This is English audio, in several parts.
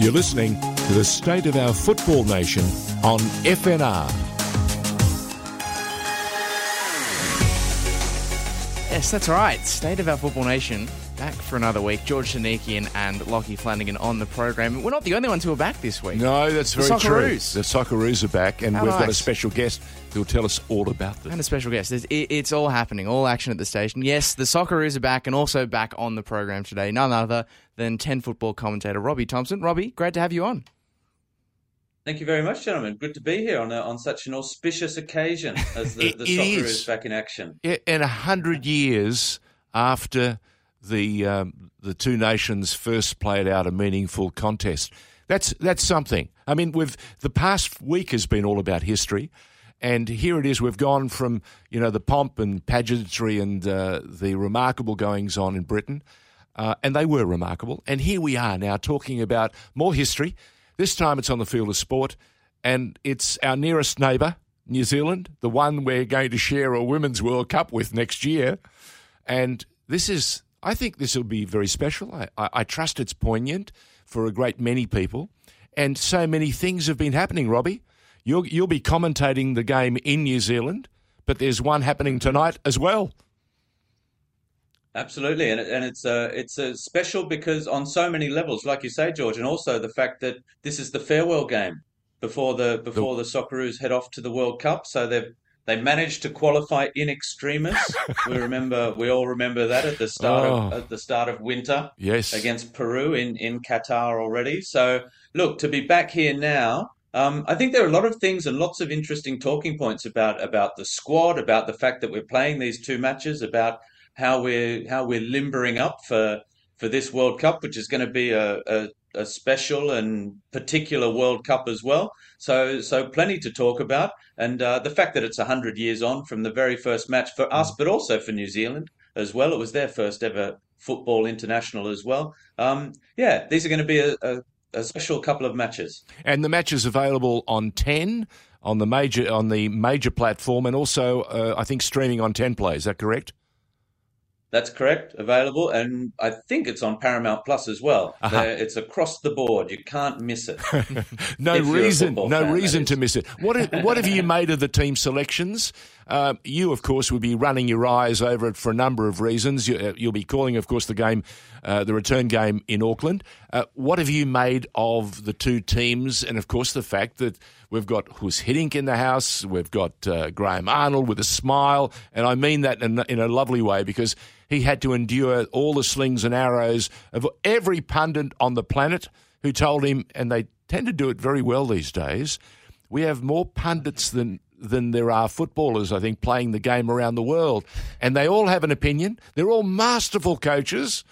You're listening to the State of Our Football Nation on FNR. Yes, that's right. State of our football nation back for another week. George Shanikian and Lockie Flanagan on the program. We're not the only ones who are back this week. No, that's The very true. The Socceroos are back, and How we've got a special guest who'll tell us all about them. And a special guest. It's, it- it's all happening, all action at the station. Yes, the Socceroos are back and also back on the program today. None other than 10 football commentator Robbie Thompson. Robbie, great to have you on. Thank you very much, gentlemen. Good to be here on a, on such an auspicious occasion as the, It- the it soccer is. is back in action. Yeah, and a hundred years after the um, the two nations first played out a meaningful contest, that's that's something. I mean, we've the past week has been all about history, and here it is. We've gone from you know the pomp and pageantry and uh, the remarkable goings on in Britain, uh, and they were remarkable. And here we are now talking about more history. This time it's on the field of sport, and it's our nearest neighbour, New Zealand, the one we're going to share a Women's World Cup with next year. And this is, I think this will be very special. I, I, I trust it's poignant for a great many people. And so many things have been happening, Robbie. You'll, you'll be commentating the game in New Zealand, but there's one happening tonight as well. Absolutely, and and it's uh, it's uh, special because on so many levels, like you say, George, and also the fact that this is the farewell game before the before the Socceroos head off to the World Cup. So they've they managed to qualify in extremis. we remember we all remember that at the start of Oh. at the start of winter. Yes. against Peru in, in Qatar already. So, look, to be back here now, um, I think there are a lot of things and lots of interesting talking points about about the squad, about the fact that we're playing these two matches, about how we're how we're limbering up for for this World Cup, which is going to be a, a, a special and particular World Cup as well. So, so plenty to talk about, and uh, the fact that it's hundred years on from the very first match for us, but also for New Zealand as well. It was their first ever football international as well. Um, yeah, these are going to be a, a, a special couple of matches. And the match is available on 10 on the major on the major platform and also uh, I think streaming on 10 play. Is that correct? That's correct, available, and I think it's on Paramount Plus as well. Uh-huh. It's across the board; you can't miss it. no If you're a reason, no fan, reason to miss it. What what have you made of the team selections? Uh, you, of course, will be running your eyes over it for a number of reasons. You, uh, you'll be calling, of course, the game, uh, the return game in Auckland. Uh, what have you made of the two teams, and of course, the fact that we've got Guus Hiddink in the house, we've got uh, Graham Arnold with a smile, and I mean that in, in a lovely way because he had to endure all the slings and arrows of every pundit on the planet who told him, and they tend to do it very well these days. We have more pundits than than there are footballers, I think, playing the game around the world, and they all have an opinion. They're all masterful coaches.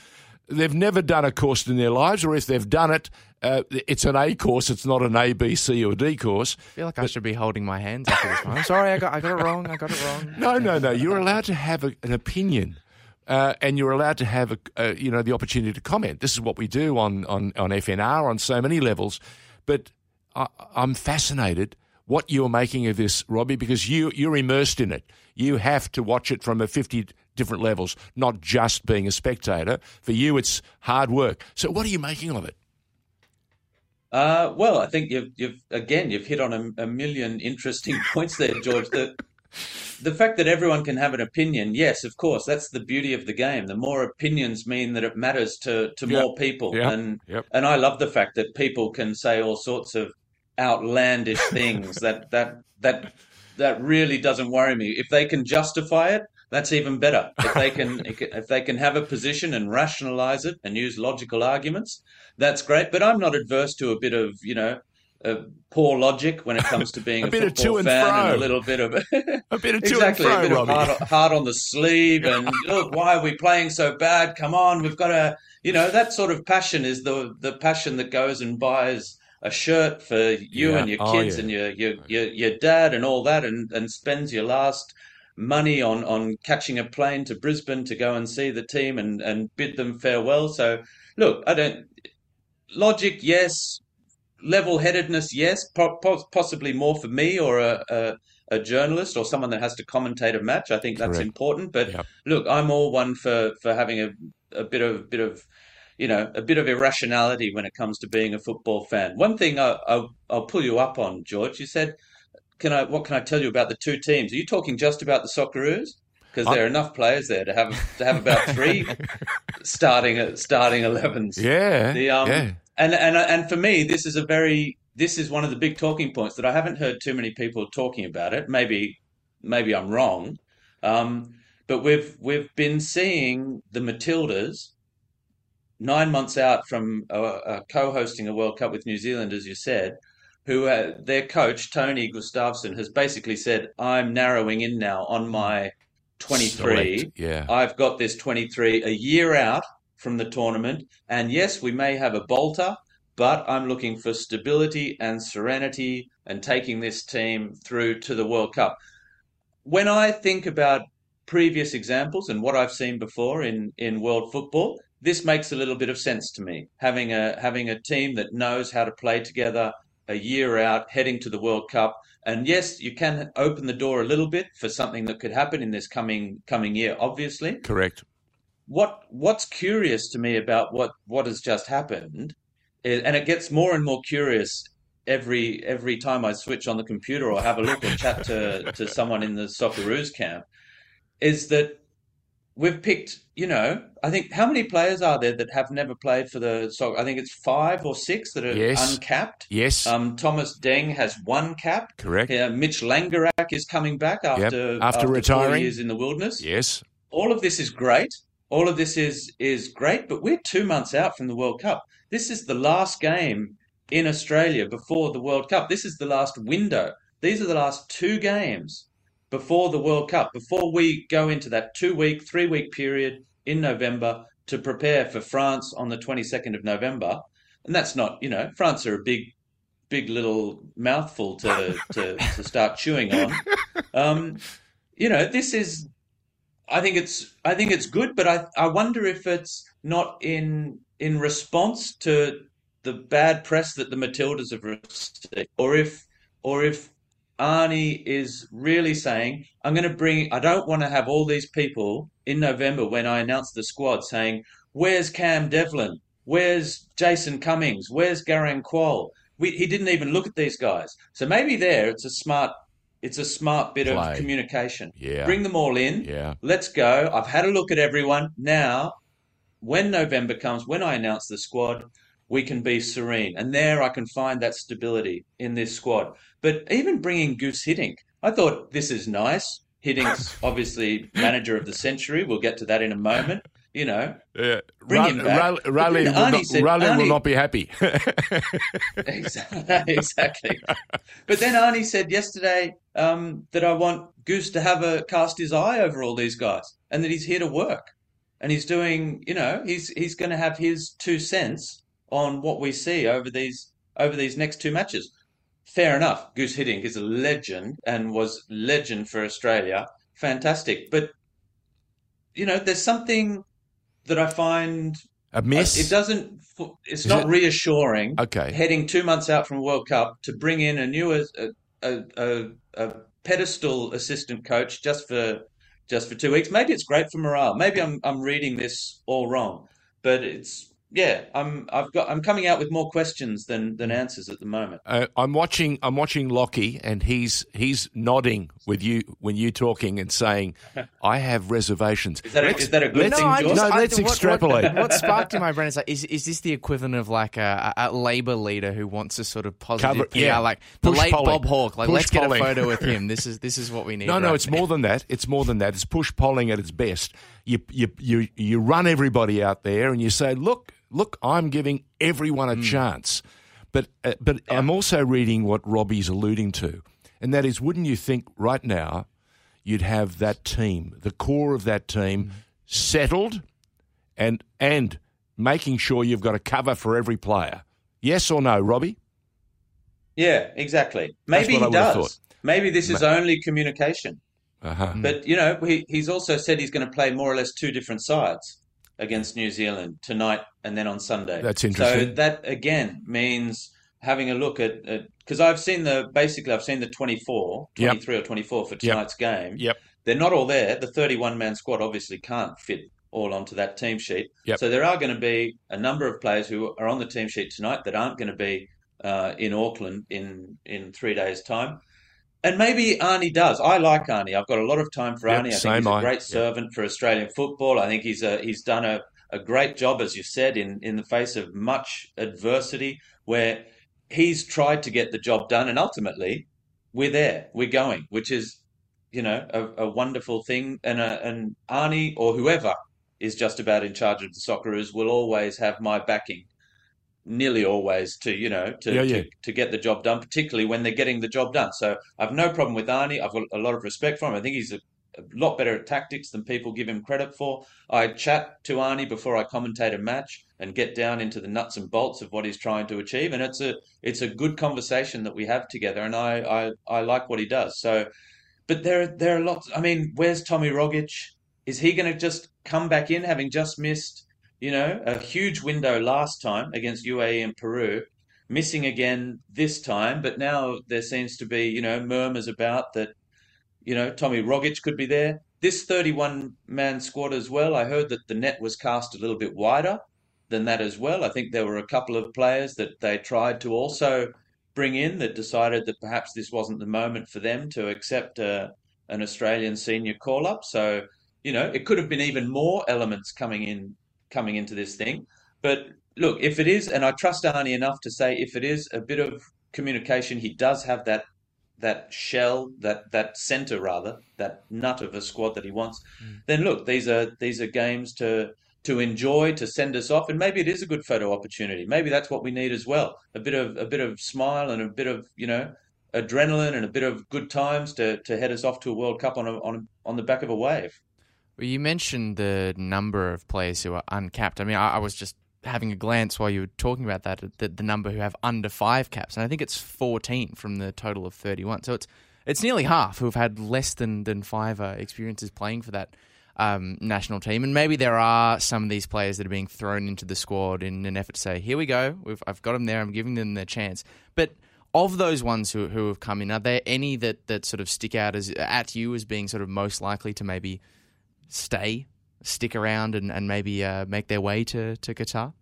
They've never done a course in their lives, or if they've done it, uh, it's an A course. It's not an A, B, C, or D course. I feel like I should be holding my hands after this one. I'm sorry, I got, I got it wrong. I got it wrong. No, no, no. You're allowed to have a, an opinion, uh, and you're allowed to have a, uh, you know the opportunity to comment. This is what we do on on on FNR on so many levels. But I, I'm fascinated what you're making of this, Robbie, because you you're immersed in it. You have to watch it from a 50 different levels, not just being a spectator. For you, it's hard work. So, what are you making of it? Uh, well, I think you've you've again you've hit on a, a million interesting points there, George. The the fact that everyone can have an opinion, yes, of course, that's the beauty of the game. The more opinions mean that it matters to to Yep. more people, Yep. and Yep. and I love the fact that people can say all sorts of outlandish things that that that that really doesn't worry me. If they can justify it, that's even better. If they can if they can have a position and rationalize it and use logical arguments, that's great. But I'm not adverse to a bit of you know. Poor logic when it comes to being A a, bit of to and fan fro. and a little bit of A bit of to exactly and a fro, bit of hard, hard on the sleeve and look why are we playing so bad come on we've got to you know that sort of passion is the the passion that goes and buys a shirt for you Yeah. and your Oh, kids yeah. and your, your your your dad and all that and and spends your last money on on catching a plane to Brisbane to go and see the team and and bid them farewell so look I don't logic yes level-headedness yes po- po- possibly more for me or a, a a journalist or someone that has to commentate a match I think that's Correct. important but Yep. look I'm all one for for having a a bit of bit of you know, a bit of irrationality when it comes to being a football fan. One thing I, I, I'll pull you up on, George. You said, "Can I? What can I tell you about the two teams? Are you talking just about the Socceroos? Because there are enough players there to have to have about three starting starting 11s. Yeah, The, um, yeah. And and and for me, this is a very this is one of the big talking points that I haven't heard too many people talking about it. Maybe maybe I'm wrong, um, but we've we've been seeing the Matildas nine months out from uh, uh, co-hosting a World Cup with New Zealand, as you said, who uh, their coach Tony Gustavsson has basically said, "I'm narrowing in now on my 23. Select, yeah. I've got this 23 a year out from the tournament, and yes, we may have a bolter." But I'm looking for stability and serenity and taking this team through to the World Cup. When I think about previous examples and what I've seen before in, in world football, this makes a little bit of sense to me. Having a having a team that knows how to play together a year out, heading to the World Cup, and yes, you can open the door a little bit for something that could happen in this coming coming year. Obviously, Correct. what what's curious to me about what what has just happened, is, and it gets more and more curious every every time I switch on the computer or have a look or chat to to someone in the Socceroos camp, is that we've picked, you know, I think how many players are there that have never played for the soccer? I think it's five or six that are Yes. uncapped. Yes. Um, Thomas Deng has one cap. Correct. Yeah, Mitch Langerak is coming back after After four retiring. years in the wilderness. yes. All of this is great. All of this is is great, but we're two months out from the World Cup. This is the last game in Australia before the World Cup. This is the last window. These are the last two games before the World Cup, before we go into that two week, three week period in November to prepare for France on the 22nd of November. And that's not, you know, France are a big, big little mouthful to, to, to start chewing on. Um, you know, this is, I think it's, I think it's good, but I, I wonder if it's not in, in response to the bad press that the Matildas have received, or if, or if Arnie is really saying, I'm going to bring, I don't want to have all these people in November when I announce the squad saying, Where's Cam Devlin? Where's Jason Cummings? Where's Garang Kuol? We, he didn't even look at these guys. So maybe there it's a smart, it's a smart bit Play. of communication. Yeah. Bring them all in. Yeah. Let's go. I've had a look at everyone. Now, when November comes, when I announce the squad, we can be serene. And there I can find that stability in this squad. But even bringing Guus Hiddink, I thought this is nice. Hiddink's obviously manager of the century. We'll get to that in a moment. You know, Yeah. Bring him back. Ra- But will, not, said- Raleigh will not be happy. exactly. exactly. But then Arnie said yesterday um, that I want Guus to have a cast his eye over all these guys, and that he's here to work, and he's doing. You know, he's he's going to have his two cents on what we see over these over these next two matches. Fair enough. Guus Hiddink is a legend and was legend for Australia. Fantastic, but you know, there's something that I find a miss? it doesn't. It's Is not it- reassuring. Okay. Heading two months out from World Cup to bring in a new a, a, a, a pedestal assistant coach just for just for two weeks. Maybe it's great for morale. Maybe I'm I'm reading this all wrong, but it's yeah. I'm I've got I'm coming out with more questions than than answers at the moment. Uh, I'm watching. I'm watching Lockie, and he's he's nodding with you when you talking and saying, "I have reservations." Is that a, is that a good let's- thing, I George? No, I- let's what- extrapolate. What, what sparked in my brain is like, is, is this the equivalent of like a, a, a Labour leader who wants a sort of positive Cover- PR, yeah. like the Push late polling. Bob Hawke? Like, Push let's get a photo with him. This is this is what we need. No, no, it's now. more than that. It's more than that. It's push polling at its best. You you you you run everybody out there and you say, "Look, look, I'm giving everyone a chance." But uh, but I'm also reading what Robbie's alluding to, and that is, wouldn't you think right now you'd have that team, the core of that team, settled, and and making sure you've got a cover for every player? Yes or no, Robbie? Yeah, exactly. Maybe he does. Maybe this is only communication. Uh-huh. But you know, he, he's also said he's going to play more or less two different sides against New Zealand tonight and then on Sunday. That's interesting. So that again means having a look at because I've seen the basically I've seen the 24, Yep. 23 or 24 for tonight's game. Yep. They're not all there. The 31 man squad obviously can't fit all onto that team sheet. Yep. So there are going to be a number of players who are on the team sheet tonight that aren't going to be uh, in Auckland in in three days' time. And maybe Arnie does. I like Arnie. I've got a lot of time for Yep, Arnie. I think he's a great Yep. servant for Australian football. I think he's a, he's done a, a great job, as you said, in, in the face of much adversity, where he's tried to get the job done, and ultimately, we're there, we're going, which is, you know, a, a wonderful thing. And a, and Arnie or whoever is just about in charge of the Socceroos will always have my backing. Nearly always to you know to, Yeah, yeah. to to get the job done, particularly when they're getting the job done. So I've no problem with Arnie. I've got a lot of respect for him. I think he's a, a lot better at tactics than people give him credit for. I chat to Arnie before I commentate a match and get down into the nuts and bolts of what he's trying to achieve, and it's a it's a good conversation that we have together, and I I, I like what he does. So, but there there are lots. I mean, where's Tommy Rogic? Is he going to just come back in, having just missed, you know, a huge window last time against UAE and Peru, missing again this time? But now there seems to be, you know, murmurs about that, you know, Tommy Rogic could be there. This 31 man squad as well. I heard that the net was cast a little bit wider than that as well. I think there were a couple of players that they tried to also bring in that decided that perhaps this wasn't the moment for them to accept uh, an Australian senior call up. So you know, it could have been even more elements coming in coming into this thing. But look, if it is, and I trust Arnie enough to say, if it is a bit of communication, he does have that that shell, that that center rather, that nut of a squad that he wants. Mm. Then look, these are these are games to to enjoy, to send us off, and maybe it is a good photo opportunity. Maybe that's what we need as well. A bit of a bit of smile and a bit of you know adrenaline and a bit of good times to to head us off to a World Cup on a, on a, on the back of a wave. Well, you mentioned the number of players who are uncapped. I mean, I, I was just having a glance while you were talking about that, the, the number who have under five caps, and I think it's 14 from the total of 31. So it's it's nearly half who have had less than than five uh, experiences playing for that um, national team. And maybe there are some of these players that are being thrown into the squad in an effort to say, "Here we go, We've, I've got them there. I'm giving them their chance." But of those ones who who have come in, are there any that that sort of stick out as at you as being sort of most likely to maybe stay, stick around, and, and maybe uh, make their way to, to Qatar?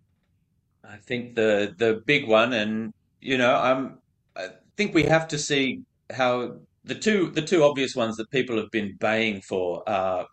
I think the the big one, and you know, I'm I think we have to see how the two the two obvious ones that people have been baying for are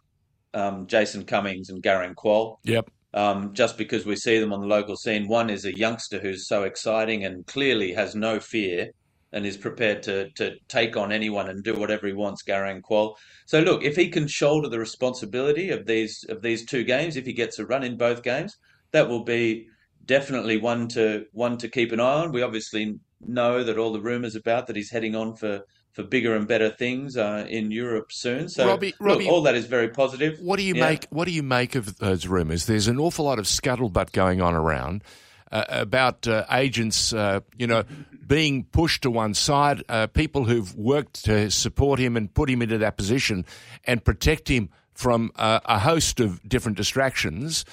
um, Jason Cummings and Garang Kuol. Yep. Um, just because we see them on the local scene. One is a youngster who's so exciting and clearly has no fear and is prepared to to take on anyone and do whatever he wants, Garang Kuol. So look, if he can shoulder the responsibility of these of these two games, if he gets a run in both games, that will be definitely one to one to keep an eye on. We obviously know that all the rumours about that he's heading on for for bigger and better things uh, in Europe soon. So Robbie- look, Robbie- all that is very positive. What do you Yeah. make? What do you make of those rumours? There's an awful lot of scuttlebutt going on around uh, about uh, agents, uh, you know, being pushed to one side. Uh, people who've worked to support him and put him into that position and protect him from uh, a host of different distractions,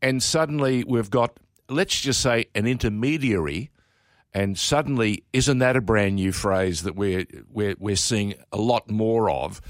and suddenly we've got, let's just say, an intermediary. And suddenly, isn't that a brand new phrase that we're we're, we're seeing a lot more of?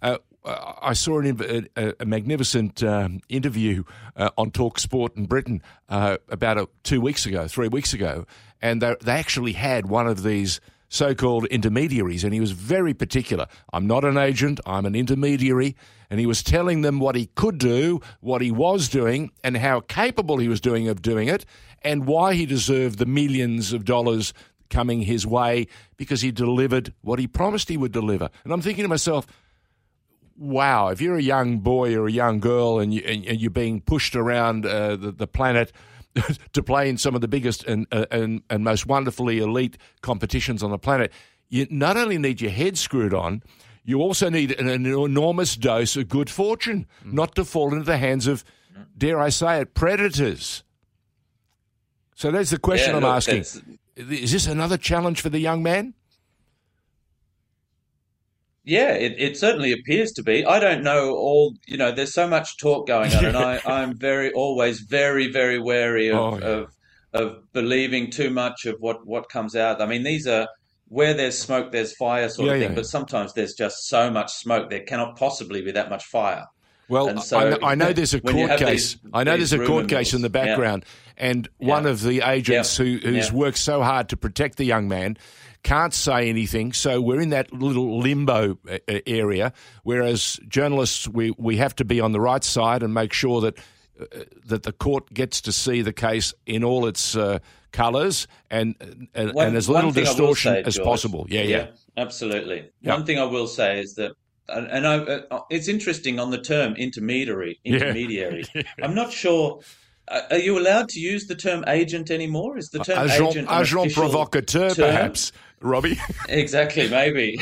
Uh, I saw an, a, a magnificent um, interview uh, on Talk Sport in Britain uh, about a, two weeks ago, three weeks ago, and they, they actually had one of these so-called intermediaries, and he was very particular. I'm not an agent; I'm an intermediary, and he was telling them what he could do, what he was doing, and how capable he was doing of doing it, and why he deserved the millions of dollars coming his way because he delivered what he promised he would deliver. And I'm thinking to myself wow, if you're a young boy or a young girl and, you, and, and you're being pushed around uh, the, the planet to play in some of the biggest and, uh, and, and most wonderfully elite competitions on the planet, you not only need your head screwed on, you also need an, an enormous dose of good fortune not to fall into the hands of, dare I say it, predators. So that's the question Yeah, I'm look, asking. Is this another challenge for the young man? Yeah, it, it certainly appears to be. I don't know all, you know, there's so much talk going on, and I, I'm very, always very, very wary of, Oh, yeah. of, of believing too much of what, what comes out. I mean, these are where there's smoke, there's fire sort Yeah, of thing, yeah. but sometimes there's just so much smoke, there cannot possibly be that much fire. Well, so, I, know, I know there's a court case. these- I know there's a court case in the mills, yeah. background, and one Yeah. of the agents Yeah. who, who's worked so hard to protect the young man can't say anything. So we're in that little limbo uh, uh, area. Whereas journalists, we we have to be on the right side and make sure that. Uh, that the court gets to see the case in all its uh, colours and and, One- and as little thing I will distortion say, as George, possible. Yeah, yeah, absolutely. Yeah. One thing I will say is that, and, and I, uh, it's interesting on the term intermediary. Yeah. Intermediary. I'm not sure. Are you allowed to use the term agent anymore? Is the term agent, agent agent provocateur, term? perhaps, Robbie. Exactly, maybe.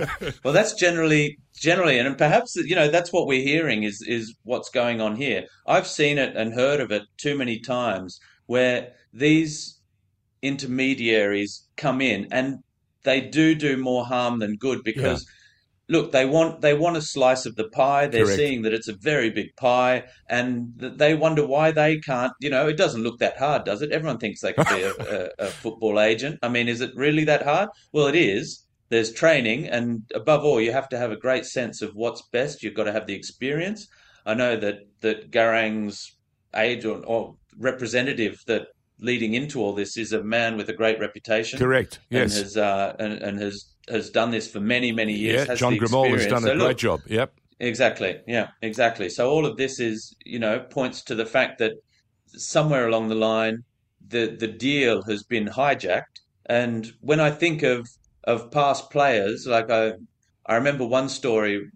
well, that's generally generally, and perhaps you know that's what we're hearing is is what's going on here. I've seen it and heard of it too many times where these intermediaries come in and they do do more harm than good because. Look, they want they want a slice of the pie. They're Correct. seeing that it's a very big pie, and th- they wonder why they can't. You know, it doesn't look that hard, does it? Everyone thinks they could be a, a, a football agent. I mean, is it really that hard? Well, it is. There's training, and above all, you have to have a great sense of what's best. You've got to have the experience. I know that that Garang's agent or, representative that leading into all this is a man with a great reputation. Correct. And Yes. has uh, and, and has has done this for many many years. Yeah, has John the Grimall has done a So great look, job. Yep. Exactly. Yeah, exactly. So all of this is, you know, points to the fact that somewhere along the line, the the deal has been hijacked. And when I think of of past players, like I I remember one story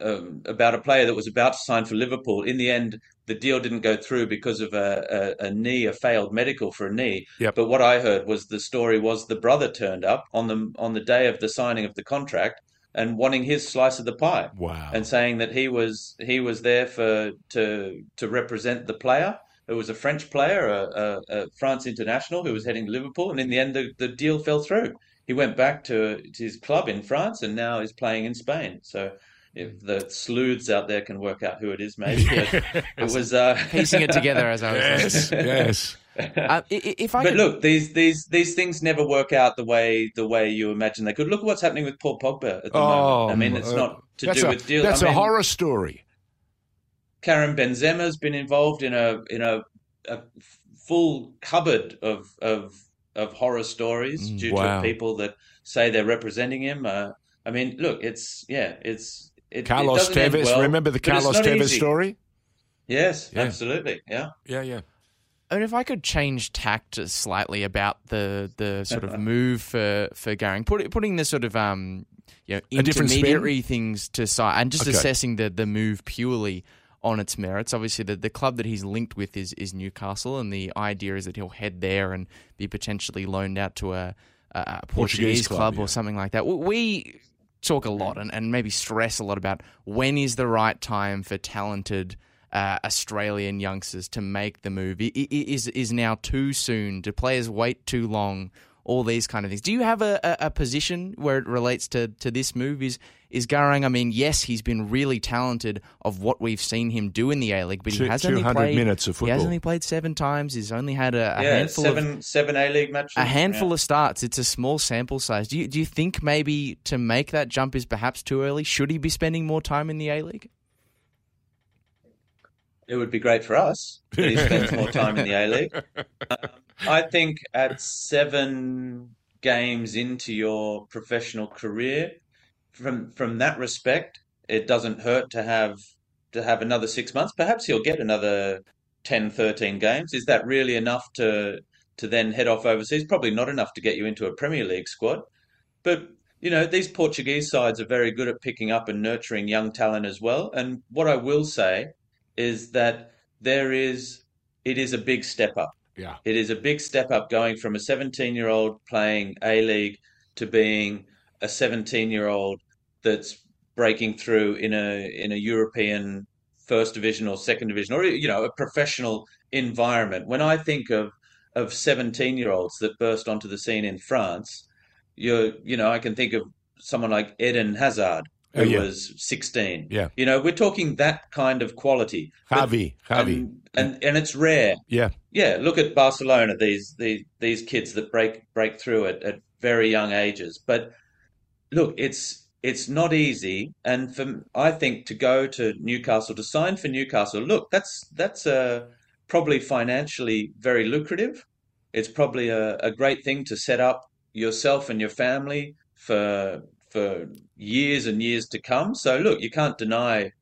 um, about a player that was about to sign for Liverpool. In the end, the deal didn't go through because of a, a, a knee, a failed medical for a knee. Yep. But what I heard was the story was the brother turned up on the on the day of the signing of the contract and wanting his slice of the pie Wow. and saying that he was he was there for to to represent the player. It was a French player, a, a, a France international, who was heading to Liverpool, and in the end, the, the deal fell through. He went back to, to his club in France, and now is playing in Spain. So, if the sleuths out there can work out who it is, maybe but it was. Uh, Piecing it together as I was yes. yes. Uh, i- i- if I But could, look, these these these things never work out the way the way you imagine they could. Look at what's happening with Paul Pogba at the Oh, moment. I mean, it's uh, not to do a, with deal. That's I a mean, horror story. Karim Benzema's been involved in a in a, a full cupboard of of of horror stories Mm, due wow. to people that say they're representing him. Uh, I mean, look, it's yeah, it's it, it Carlos doesn't Tevez. well, remember the Carlos not Tevez easy. story? Yes, Yeah. absolutely, yeah. Yeah, yeah. And if I could change tact slightly about the the sort of move for for Garang, put, putting the sort of um you know different spin? intermediary things to side and just Okay. assessing the the move purely on its merits. Obviously, the, the club that he's linked with is is Newcastle, and the idea is that he'll head there and be potentially loaned out to a, a a Portuguese, Portuguese club, club, yeah. or something like that. We- We talk a lot and, and maybe stress a lot about when is the right time for talented uh, Australian youngsters to make the move. I- I- Is is now too soon? Do players wait too long? All these kind of things. Do you have a, a, a position where it relates to, to this move? Is is Garang? I mean, yes, he's been really talented of what we've seen him do in the A League, but he has only 200 played minutes of football. He has football. only played seven times. He's only had a, a yeah, handful of seven seven A League matches. a handful yeah. of starts. It's a small sample size. Do you do you think maybe to make that jump is perhaps too early? Should he be spending more time in the A League? It would be great for us that he spends more time in the A League. Um, I think at seven games into your professional career, from from that respect, it doesn't hurt to have to have another six months. Perhaps he'll get another 10, 13 games. Is that really enough to to then head off overseas? Probably not enough to get you into a Premier League squad. But you know, these Portuguese sides are very good at picking up and nurturing young talent as well. And what I will say is that there is it is a big step up. Yeah. It is a big step up going from a 17 year old playing A League to being a 17 year old that's breaking through in a in a European first division or second division or you know a professional environment. When I think of of 17 year olds that burst onto the scene in France, you you know I can think of someone like Eden Hazard oh, who Oh, yeah. was 16. Yeah. You know, we're talking that kind of quality. But- Javi. Javi. and, and and it's rare. yeah. Yeah, look at Barcelona. These these these kids that break break through at, at very young ages. But look, it's it's not easy. And for I think to go to Newcastle to sign for Newcastle, look, that's that's uh, probably financially very lucrative. It's probably a, a great thing to set up yourself and your family for for years and years to come. So look, you can't deny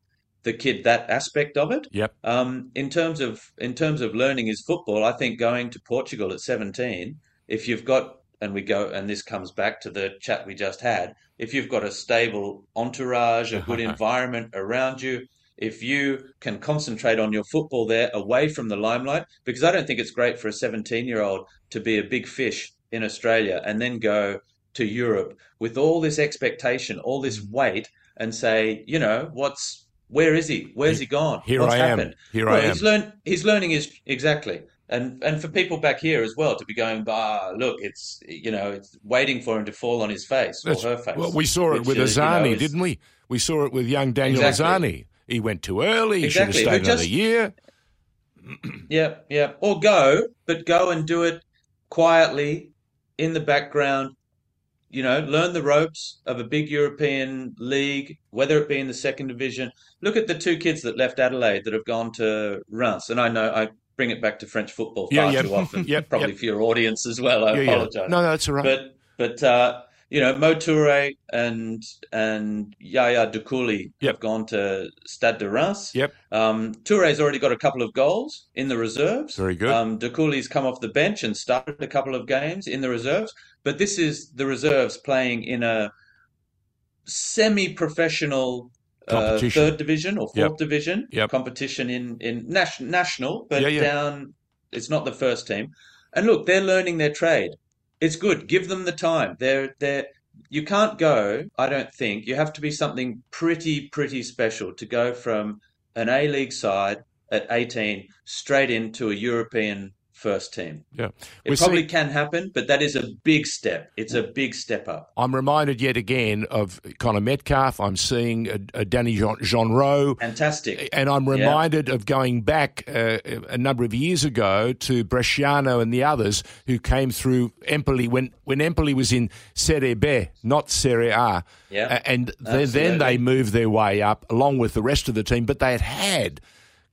the kid that aspect of it. Yep. Um, in terms of in terms of learning his football, I think going to Portugal at 17, if you've got and we go and this comes back to the chat we just had, if you've got a stable entourage, a good environment around you, if you can concentrate on your football there away from the limelight, because I don't think it's great for a 17 year old to be a big fish in Australia and then go to Europe with all this expectation, all this Mm. weight, and say, you know, what's where is he? Where's he gone? Here What's I am. happened? Here well, I am. He's learned. He's learning his exactly, and and for people back here as well to be going, ah, look, it's you know, it's waiting for him to fall on his face That's- or her face. Well, we saw it with uh, you know, Arzani, didn't we? We saw it with young Daniel Exactly. Arzani. He went too early. He Exactly, should have stayed another just- year. Yeah, yeah. Or go, but go and do it quietly in the background. You know, learn the ropes of a big European league, whether it be in the second division. Look at the two kids that left Adelaide that have gone to Reims. And I know I bring it back to French football far yeah. too often, Yep, probably yep. for your audience as well. I apologize. No, that's all right. But but uh, you know, Mo Toure and and Yaya Dukuly Yep. have gone to Stade de Reims. Yep. Um, Toure's already got a couple of goals in the reserves. Very good. Um, Dukuly's come off the bench and started a couple of games in the reserves. But this is the reserves playing in a semi-professional uh, third division or fourth Yep. division Yep. competition in in nas- national, but Yeah, yeah. down. It's not the first team. And look, they're learning their trade. It's good. Give them the time. They're they're you can't go, I don't think. You have to be something pretty, pretty special to go from an A League side at 18 straight into a European first team. Yeah. It We're probably seeing- can happen, but that is a big step. It's a big step up. I'm reminded yet again of Connor Metcalfe. I'm seeing a, a Danny Jean, Genreau. Fantastic. And I'm reminded of going back uh, a number of years ago to Bresciano and the others who came through Empoli when, when Empoli was in Serie B, not Serie A. Yeah, and then, then they moved their way up along with the rest of the team, but they had had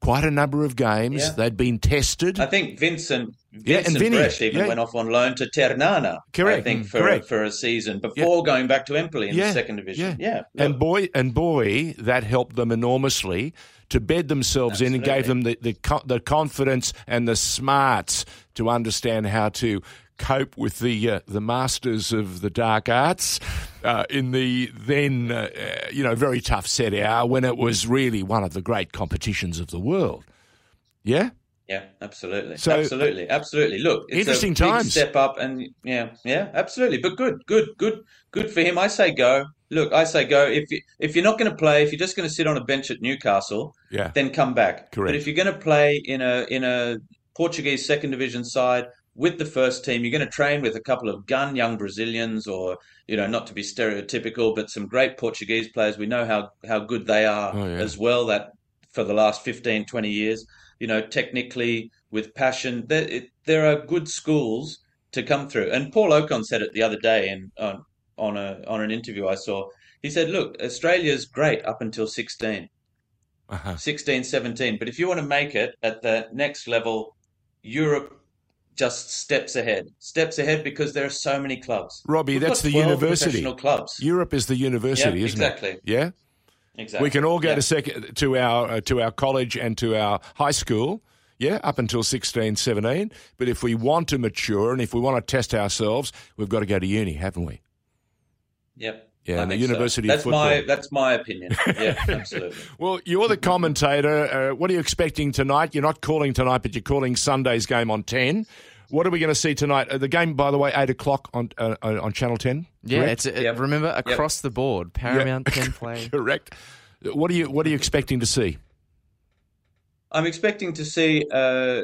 quite a number of games. Yeah. They'd been tested. I think Vincent Yeah, and Vinny, Bresch even yeah. went off on loan to Ternana. Correct, I think mm, for correct. for a season before going back to Empoli in Yeah, the second division. Yeah, and boy, and boy, that helped them enormously to bed themselves in and gave them the the, the confidence and the smarts to understand how to cope with the uh, the masters of the dark arts uh, in the then uh, uh, you know very tough set hour when it was really one of the great competitions of the world. Yeah. Yeah, absolutely, So- absolutely, absolutely. Look, it's Interesting a times. step up, and yeah, yeah, absolutely. But good, good, good, good for him. I say go. Look, I say go. If you, if you're not going to play, if you're just going to sit on a bench at Newcastle, Yeah. then come back. Correct. But if you're going to play in a in a Portuguese second division side with the first team, you're going to train with a couple of gun young Brazilians, or you know, not to be stereotypical, but some great Portuguese players. We know how how good they are Oh, yeah. as well. That for the last 15, 20 years, you know, technically with passion, there it, there are good schools to come through. And Paul Okon said it the other day in on on a on an interview I saw. He said, "Look, Australia's great up until 16." Uh-huh. 16, 17. But if you want to make it at the next level, Europe just steps ahead. Steps ahead because there are so many clubs. Robbie, We've that's the university. professional clubs. Europe is the university, Yeah, isn't exactly. it? Exactly. Yeah. Exactly. We can all go Yeah. to sec- to our uh, to our college and to our high school, yeah, up until 16, 17. But if we want to mature and if we want to test ourselves, we've got to go to uni, haven't we? Yep. Yeah, and the think so. University of That's my that's my opinion. Yeah, absolutely. Well, you're the commentator. Uh, what are you expecting tonight? You're not calling tonight, but you're calling Sunday's game on 10. What are we going to see tonight? Uh, the game, by the way, 8 o'clock on uh, uh, on Channel 10? Yeah, correct? it's it, Yep. remember Yep. across the board, Paramount can play. Correct. What are you What are you expecting to see? I'm expecting to see uh,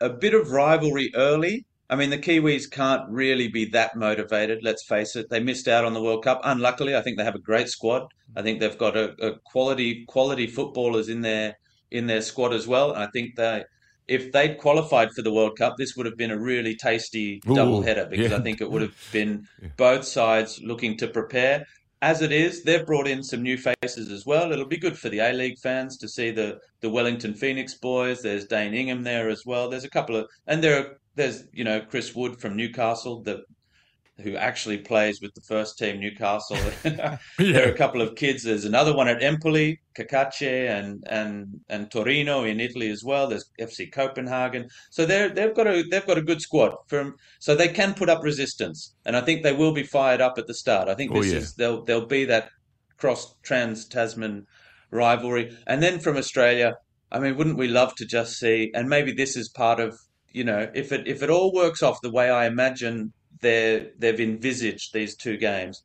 a bit of rivalry early. I mean, the Kiwis can't really be that motivated. Let's face it; they missed out on the World Cup. Unluckily, I think they have a great squad. I think they've got a, a quality quality footballers in their in their squad as well. And I think they, if they'd qualified for the World Cup, this would have been a really tasty double header because yeah. I think it would have been both sides looking to prepare. as it is, they've brought in some new faces as well. It'll be good for the A League fans to see the the Wellington Phoenix boys. There's Dane Ingham there as well. There's a couple of and there are there's you know Chris Wood from Newcastle, the who actually plays with the first team Newcastle. yeah. There are a couple of kids. There's another one at Empoli, Cacace, and and and Torino in Italy as well. There's FC Copenhagen. So they they've got a they've got a good squad from so they can put up resistance, and I think they will be fired up at the start. I think oh, this oh, yeah. is they'll they'll be that cross trans Tasman rivalry, and then from Australia. I mean, wouldn't we love to just see? And maybe this is part of you know, if it if it all works off the way I imagine they they've envisaged these two games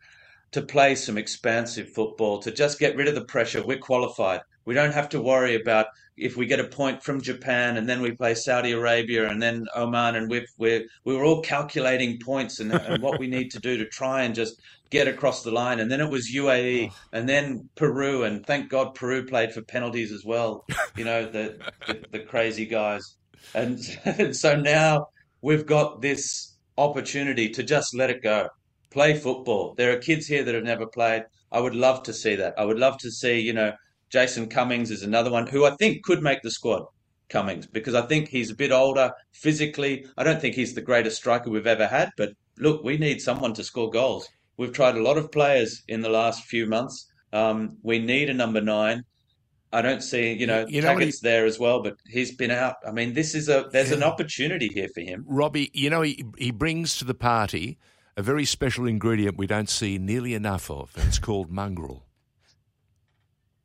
to play some expansive football, to just get rid of the pressure. We're qualified. We don't have to worry about if we get a point from Japan and then we play Saudi Arabia and then Oman, and we've, we're we were all calculating points and, and what we need to do to try and just get across the line. And then it was UAE oh. and then Peru, and thank God Peru played for penalties as well. You know the the, the crazy guys, and, so now we've got this opportunity to just let it go. Play football. There are kids here that have never played. I would love to see that. I would love to see, you know, Jason Cummings is another one who I think could make the squad. Cummings, because I think he's a bit older physically. I don't think he's the greatest striker we've ever had, but look, we need someone to score goals. We've tried a lot of players in the last few months. Um, we need a number nine. I don't see, you know, you know Tackett's he, there as well, but he's been out. I mean, this is a there's an opportunity here for him. Robbie, you know, he he brings to the party a very special ingredient we don't see nearly enough of, and it's called mongrel.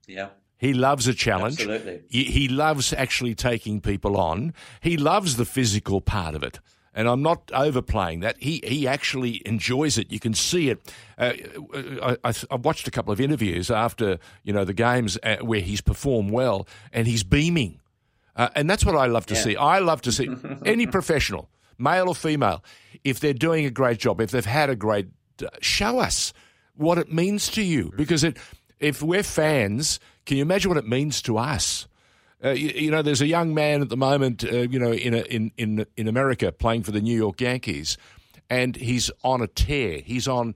Yeah. He loves a challenge. Absolutely. He, he loves actually taking people on. He loves the physical part of it and I'm not overplaying that. He he actually enjoys it. You can see it. Uh, I, I, I, watched a couple of interviews after you know the games uh, where he's performed well, and he's beaming, uh, and that's what I love to yeah. see. I love to see any professional, male or female, if they're doing a great job, if they've had a great, uh, show us what it means to you because it. If we're fans, can you imagine what it means to us? Uh, you, you, know, there's a young man at the moment, uh, you know, in, a, in in in America playing for the New York Yankees, and he's on a tear. He's on,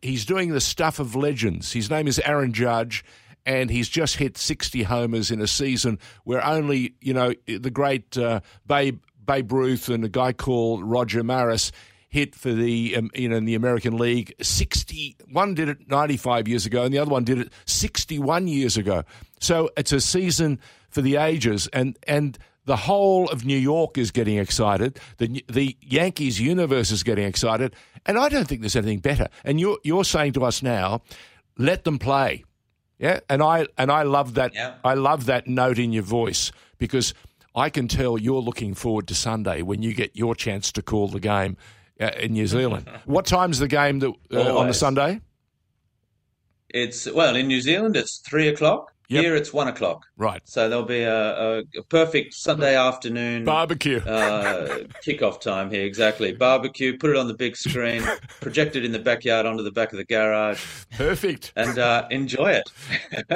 he's doing the stuff of legends. His name is Aaron Judge, and he's just hit 60 homers in a season where only you know the great uh, Babe Babe Ruth and a guy called Roger Maris hit for the um, you know in the American League. Sixty one did it ninety five years ago, and the other one did it sixty one years ago. So it's a season for the ages, and and the whole of New York is getting excited. The the Yankees universe is getting excited, and I don't think there's anything better. And you're you're saying to us now, let them play, yeah. And I and I love that. Yeah. I love that note in your voice because I can tell you're looking forward to Sunday when you get your chance to call the game in New Zealand. what time's the game that, uh, on the Sunday? It's well in New Zealand. It's three o'clock. Yep. Here it's one o'clock. Right. So there'll be a, a, a perfect Sunday afternoon barbecue uh, kickoff time here. Exactly. Barbecue. Put it on the big screen. project it in the backyard onto the back of the garage. Perfect. And uh, enjoy it.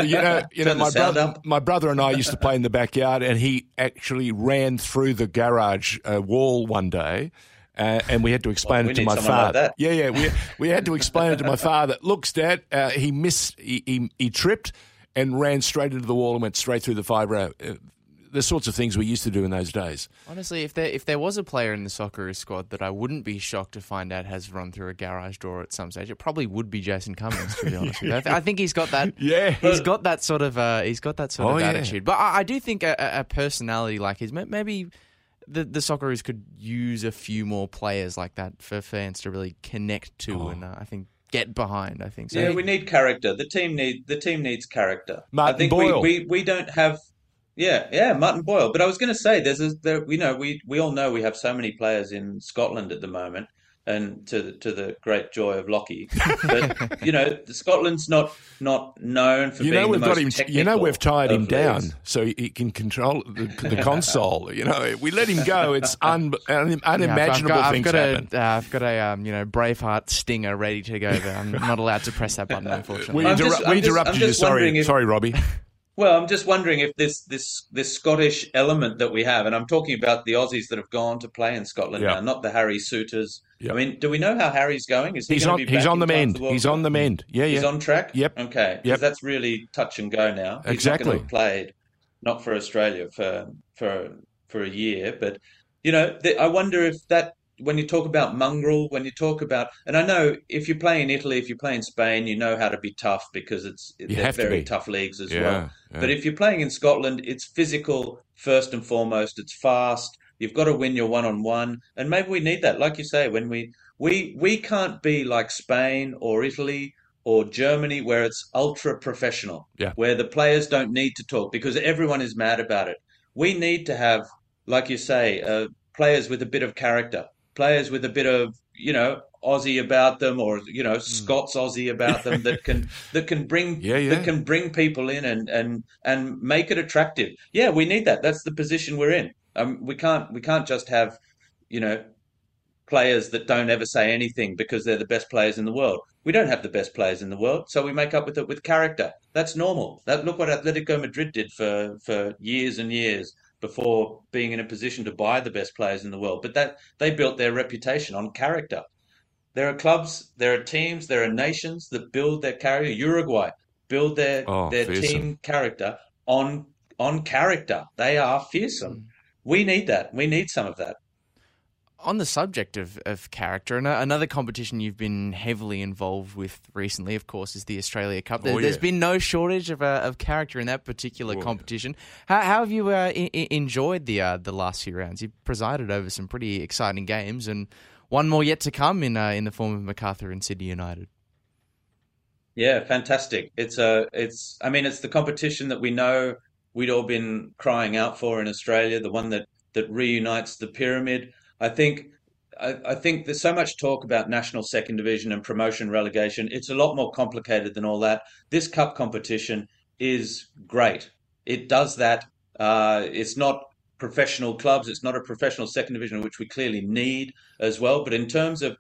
you know, you know, my brother, my brother and I used to play in the backyard, and he actually ran through the garage uh, wall one day. Uh, and we had to explain well, it to my father. Like yeah, yeah, we we had to explain it to my father. Looks, Dad, uh, he missed, he, he, he tripped and ran straight into the wall and went straight through the fibre. Uh, the sorts of things we used to do in those days. Honestly, if there if there was a player in the Socceroos squad that I wouldn't be shocked to find out has run through a garage door at some stage, it probably would be Jason Cummings. To be honest with you, I, think he's got that. yeah, he's got that sort of uh, he's got that sort oh, of attitude. Yeah. But I, I, do think a, a, personality like his maybe. The, the Socceroos could use a few more players like that for fans to really connect to, oh. and uh, I think get behind. I think. So yeah, we need character. The team need the team needs character. Martin I think Boyle. We, we we don't have. Yeah, yeah, Martin Boyle. But I was going to say, there's a there. You know, we we all know we have so many players in Scotland at the moment and to to the great joy of Lockie. But you know, Scotland's not not known for you know we've got him. You know, we've tied him down so he can control the, the console. You know, we let him go. It's un, un, unimaginable yeah, I've got, things I've got happen. A, uh, I've got a um, you know Braveheart stinger ready to go, but I'm not allowed to press that button. Unfortunately, we, interru- just, we interrupted just, you. Sorry, if... sorry, Robbie. Well, I'm just wondering if this this this Scottish element that we have, and I'm talking about the Aussies that have gone to play in Scotland Yeah. now, not the Harry Souttars. Yeah. I mean, do we know how Harry's going? Is he He's going on. to be He's on the mend. the He's Cup? on the mend. Yeah, He's on track. Yep. Okay. Yep. that's really touch and go now. He's Exactly. have played, not for Australia for for for a year, but you know, th I wonder if that when you talk about mongrel, when you talk about, and I know if you play in Italy, if you play in Spain, you know how to be tough because it's You they're have to very tough leagues as Yeah, well. yeah. But if you're playing in Scotland, it's physical first and foremost. It's fast. You've got to win your one on one, and maybe we need that. Like you say, when we we we can't be like Spain or Italy or Germany, where it's ultra professional, Yeah. where the players don't need to talk because everyone is mad about it. We need to have, like you say, uh, players with a bit of character, players with a bit of you know Aussie about them, or you know Scots Aussie about them that can that can bring Yeah, yeah. that can bring people in and and and make it attractive. Yeah, we need that. That's the position we're in. Um, we can't we can't just have you know players that don't ever say anything because they're the best players in the world. We don't have the best players in the world, so we make up with it with character. That's normal. That look what Atletico Madrid did for for years and years before being in a position to buy the best players in the world. But that they built their reputation on character. There are clubs, there are teams, there are nations that build their character. Uruguay build their Oh, their fearsome. team character on on character. They are fearsome. We need that. We need some of that. On the subject of, of character, and another competition you've been heavily involved with recently, of course, is the Australia Cup. There, Oh, There's yeah. been no shortage of, uh, of character in that particular Oh, yeah. competition. How, how have you uh, I- enjoyed the uh, the last few rounds? You presided over some pretty exciting games, and one more yet to come in uh, in the form of Macarthur and Sydney United. Yeah, fantastic. It's a, it's, I mean, it's the competition that we know we'd all been crying out for in Australia, the one that that reunites the pyramid. I think, I, I think there's so much talk about national second division and promotion relegation. It's a lot more complicated than all that. This cup competition is great. It does that. Uh, it's not professional clubs. It's not a professional second division, which we clearly need as well. But in terms of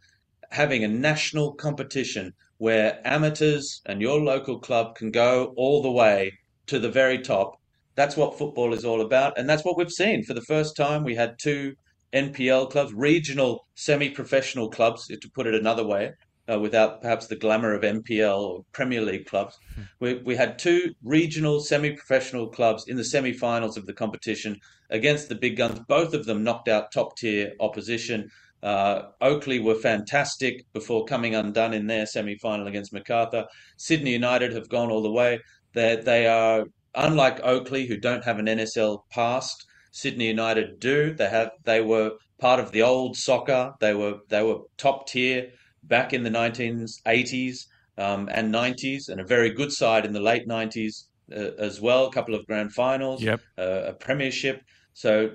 having a national competition where amateurs and your local club can go all the way to the very top. That's what football is all about. And that's what we've seen. For the first time, we had two NPL clubs, regional semi professional clubs, to put it another way, uh, without perhaps the glamour of NPL or Premier League clubs. We, we had two regional semi professional clubs in the semi finals of the competition against the big guns. Both of them knocked out top tier opposition. Uh, Oakleigh were fantastic before coming undone in their semi final against Macarthur. Sydney United have gone all the way. They, they are, unlike Oakleigh, who don't have an NSL past, Sydney United do. They have they were part of the old soccer. They were they were top tier back in the 1980s um, and 90s, and a very good side in the late 90s uh, as well. A couple of grand finals, Yep. uh, a premiership. So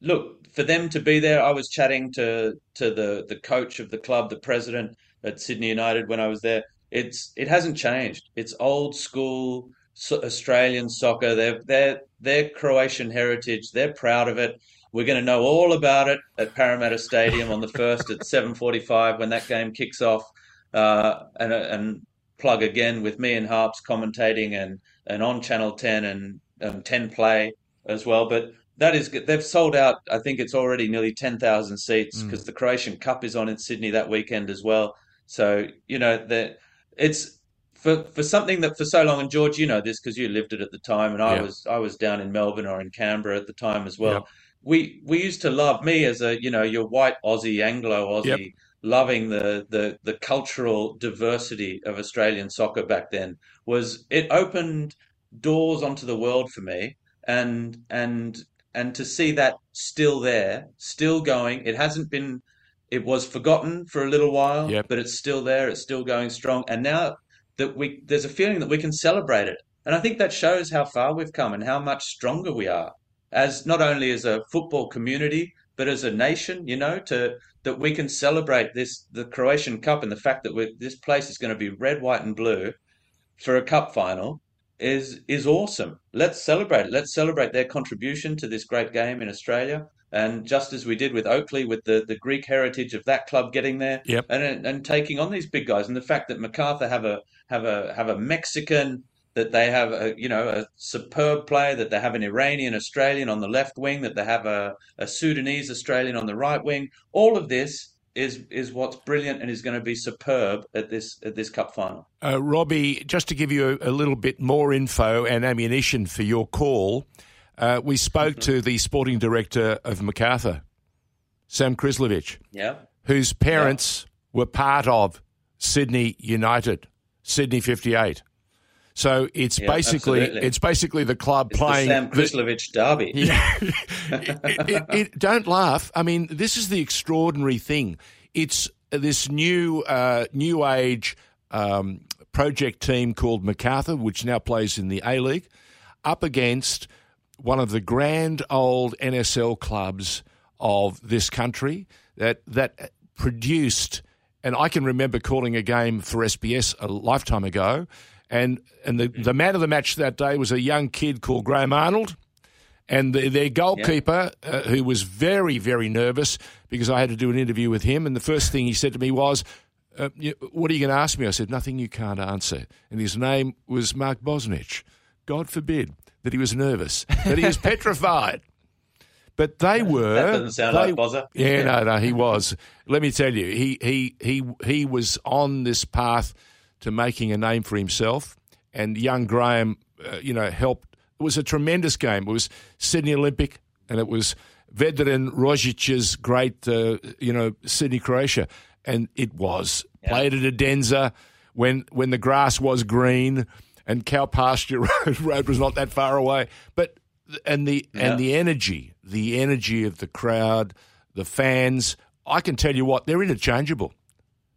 look for them to be there. I was chatting to to the the coach of the club, the president at Sydney United when I was there. It's it hasn't changed. It's old school Australian soccer. They're they're they're Croatian heritage. They're proud of it. We're going to know all about it at Parramatta Stadium on the first at seven forty-five when that game kicks off, uh, and and plug again with me and Harps commentating and and on Channel Ten and um, Ten Play as well. But that is good. They've sold out. I think it's already nearly ten thousand seats Mm. because the Croatian Cup is on in Sydney that weekend as well. So you know that it's for for something that for so long. And George, you know this because you lived it at the time, and I Yeah. was I was down in Melbourne or in Canberra at the time as well. Yep. We we used to love me as a you know your white Aussie Anglo Aussie loving the the the cultural diversity of Australian soccer back then was it opened doors onto the world for me and and and to see that still there still going it hasn't been it was forgotten for a little while Yep. but it's still there it's still going strong and now that we there's a feeling that we can celebrate it and I think that shows how far we've come and how much stronger we are as not only as a football community but as a nation you know to that we can celebrate this the Croatian Cup and the fact that this place is going to be red white and blue for a cup final is is awesome. Let's celebrate. Let's celebrate their contribution to this great game in Australia. And just as we did with Oakleigh, with the, the Greek heritage of that club getting there, Yep. and and taking on these big guys, and the fact that Macarthur have a have a have a Mexican that they have a you know a superb player, that they have an Iranian Australian on the left wing, that they have a, a Sudanese Australian on the right wing. All of this is is what's brilliant and is going to be superb at this at this cup final. Uh, Robbie, just to give you a, a, little bit more info and ammunition for your call, uh, we spoke mm-hmm. to the sporting director of Macarthur, Sam Krslovic, yeah, whose parents yeah. were part of Sydney United, Sydney '58. So it's yeah, basically absolutely. it's basically the club it's playing the Sam Krslovic derby. Yeah. it, it, it, don't laugh. I mean, this is the extraordinary thing. It's this new uh, new age um, project team called Macarthur, which now plays in the A League, up against one of the grand old NSL clubs of this country that that produced. And I can remember calling a game for SBS a lifetime ago and and the, the man of the match that day was a young kid called Graham Arnold. And the, their goalkeeper, yeah. uh, who was very, very nervous because I had to do an interview with him. And the first thing he said to me was, uh, What are you going to ask me? I said, Nothing you can't answer. And his name was Mark Bosnich. God forbid that he was nervous, that he was petrified. But they were. That doesn't sound they, like Bozza. Yeah, no, no, he was. Let me tell you, he he he he was on this path to making a name for himself. And young Graham, uh, you know, helped. It was a tremendous game. It was Sydney Olympic, and it was Vedran Rogic's great, uh, you know, Sydney Croatia, and it was yeah. played at Edensor when when the grass was green and cow pasture road, road was not that far away. But and the yeah. and the energy, the energy of the crowd, the fans. I can tell you what, they're interchangeable.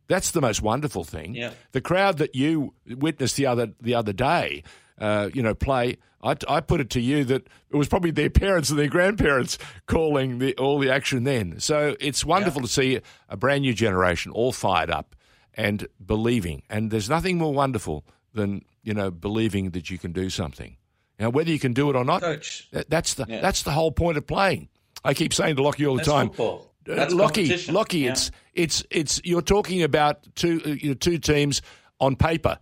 That's the most wonderful thing. Yeah. The crowd that you witnessed the other the other day, uh, you know, play. I, I, put it to you that it was probably their parents and their grandparents calling the, all the action then. So it's wonderful yeah. to see a brand new generation all fired up and believing. And there's nothing more wonderful than you know believing that you can do something. Now, whether you can do it or not, Coach, that, that's the yeah. that's the whole point of playing. I keep saying to Lockie all the that's time. Football. Uh, That's Lockie, Lockie, yeah. it's it's it's you're talking about two uh, you know, two teams on paper.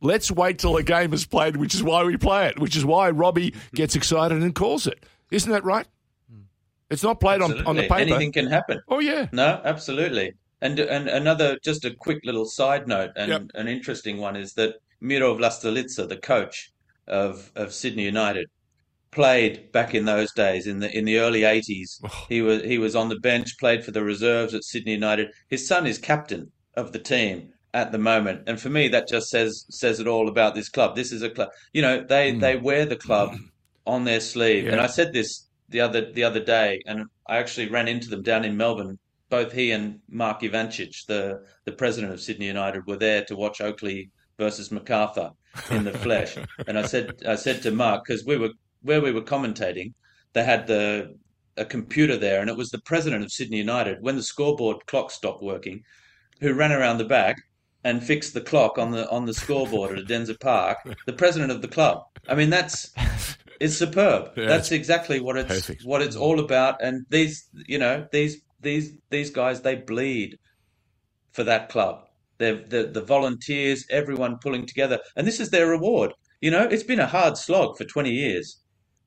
Let's wait till the game is played, which is why we play it, which is why Robbie gets excited and calls it. Isn't that right? It's not played on, on the paper. Anything can happen. Oh yeah. No, absolutely. And and another just a quick little side note and yep. an interesting one is that Miro Vlastelica, the coach of of Sydney United, played back in those days in the in the early 80s. Oh. He was he was on the bench, played for the reserves at Sydney United. His son is captain of the team at the moment, and for me that just says says it all about this club. This is a club, you know, they mm. they wear the club mm. on their sleeve. Yeah. And I said this the other the other day, and I actually ran into them down in Melbourne. Both he and Mark Ivancic, the the president of Sydney United, were there to watch Oakleigh versus Macarthur in the flesh. and I said I said to Mark because we were where we were commentating, they had the a computer there, and it was the president of Sydney United when the scoreboard clock stopped working, who ran around the back and fixed the clock on the on the scoreboard at Edensor Park. The president of the club. I mean, that's it's superb. Yeah, that's exactly what it's perfect. what it's all about. And these, you know, these these these guys, they bleed for that club. They're the the volunteers, everyone pulling together, and this is their reward. You know, it's been a hard slog for twenty years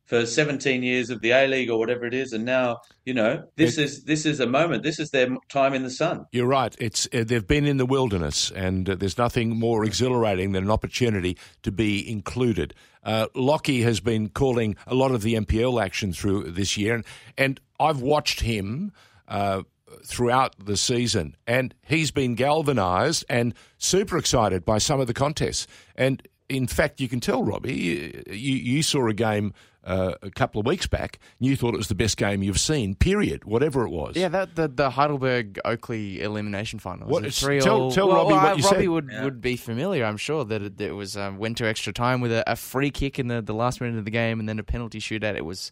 for 17 years of the A League or whatever it is, and now you know this it, is this is a moment. This is their time in the sun. You're right. It's uh, they've been in the wilderness, and uh, there's nothing more exhilarating than an opportunity to be included. Uh, Lockie has been calling a lot of the NPL action through this year, and, and I've watched him. Uh, throughout the season, and he's been galvanised and super excited by some of the contests. And in fact, you can tell, Robbie, you, you saw a game uh, a couple of weeks back, and you thought it was the best game you've seen. Period, whatever it was. Yeah, that the, the Heidelberg Oakleigh elimination final. What, three tell, all, tell well, Robbie well, what you Robbie said. would, yeah. would be familiar, I'm sure, that it, it was um, went to extra time with a, a, free kick in the, the last minute of the game, and then a penalty shootout. It was.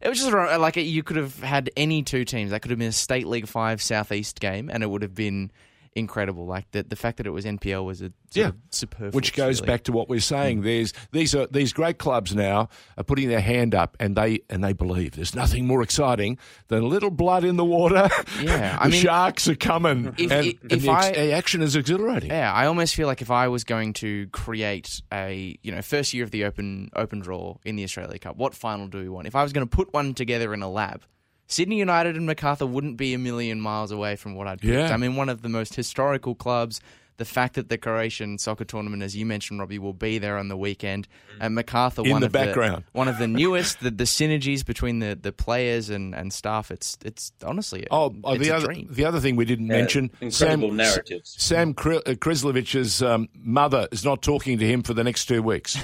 It was just like you could have had any two teams. That could have been a State League Five Southeast game, and it would have been incredible. Like the the fact that it was NPL was a Yeah. superb. Which goes back to what we're saying. Mm. There's these are these great clubs now are putting their hand up and they and they believe there's nothing more exciting than a little blood in the water. Yeah, the I mean- sharks are coming, If- and, if- and if the, I- the action is exhilarating. Yeah, I almost feel like if I was going to create a you know first year of the open open draw in the Australia Cup, what final do we want? If I was going to put one together in a lab, Sydney United and Macarthur wouldn't be a million miles away from what I'd picked. Yeah. I mean, one of the most historical clubs. The fact that the Croatian soccer tournament, as you mentioned, Robbie, will be there on the weekend, and Macarthur In one the of background. one of the newest. the, the synergies between the, the players and, and staff, it's it's honestly Oh, oh, it's the a other dream. the other thing we didn't Yeah, mention incredible Sam, narratives. Sam Kri- uh, um, mother is not talking to him for the next two weeks.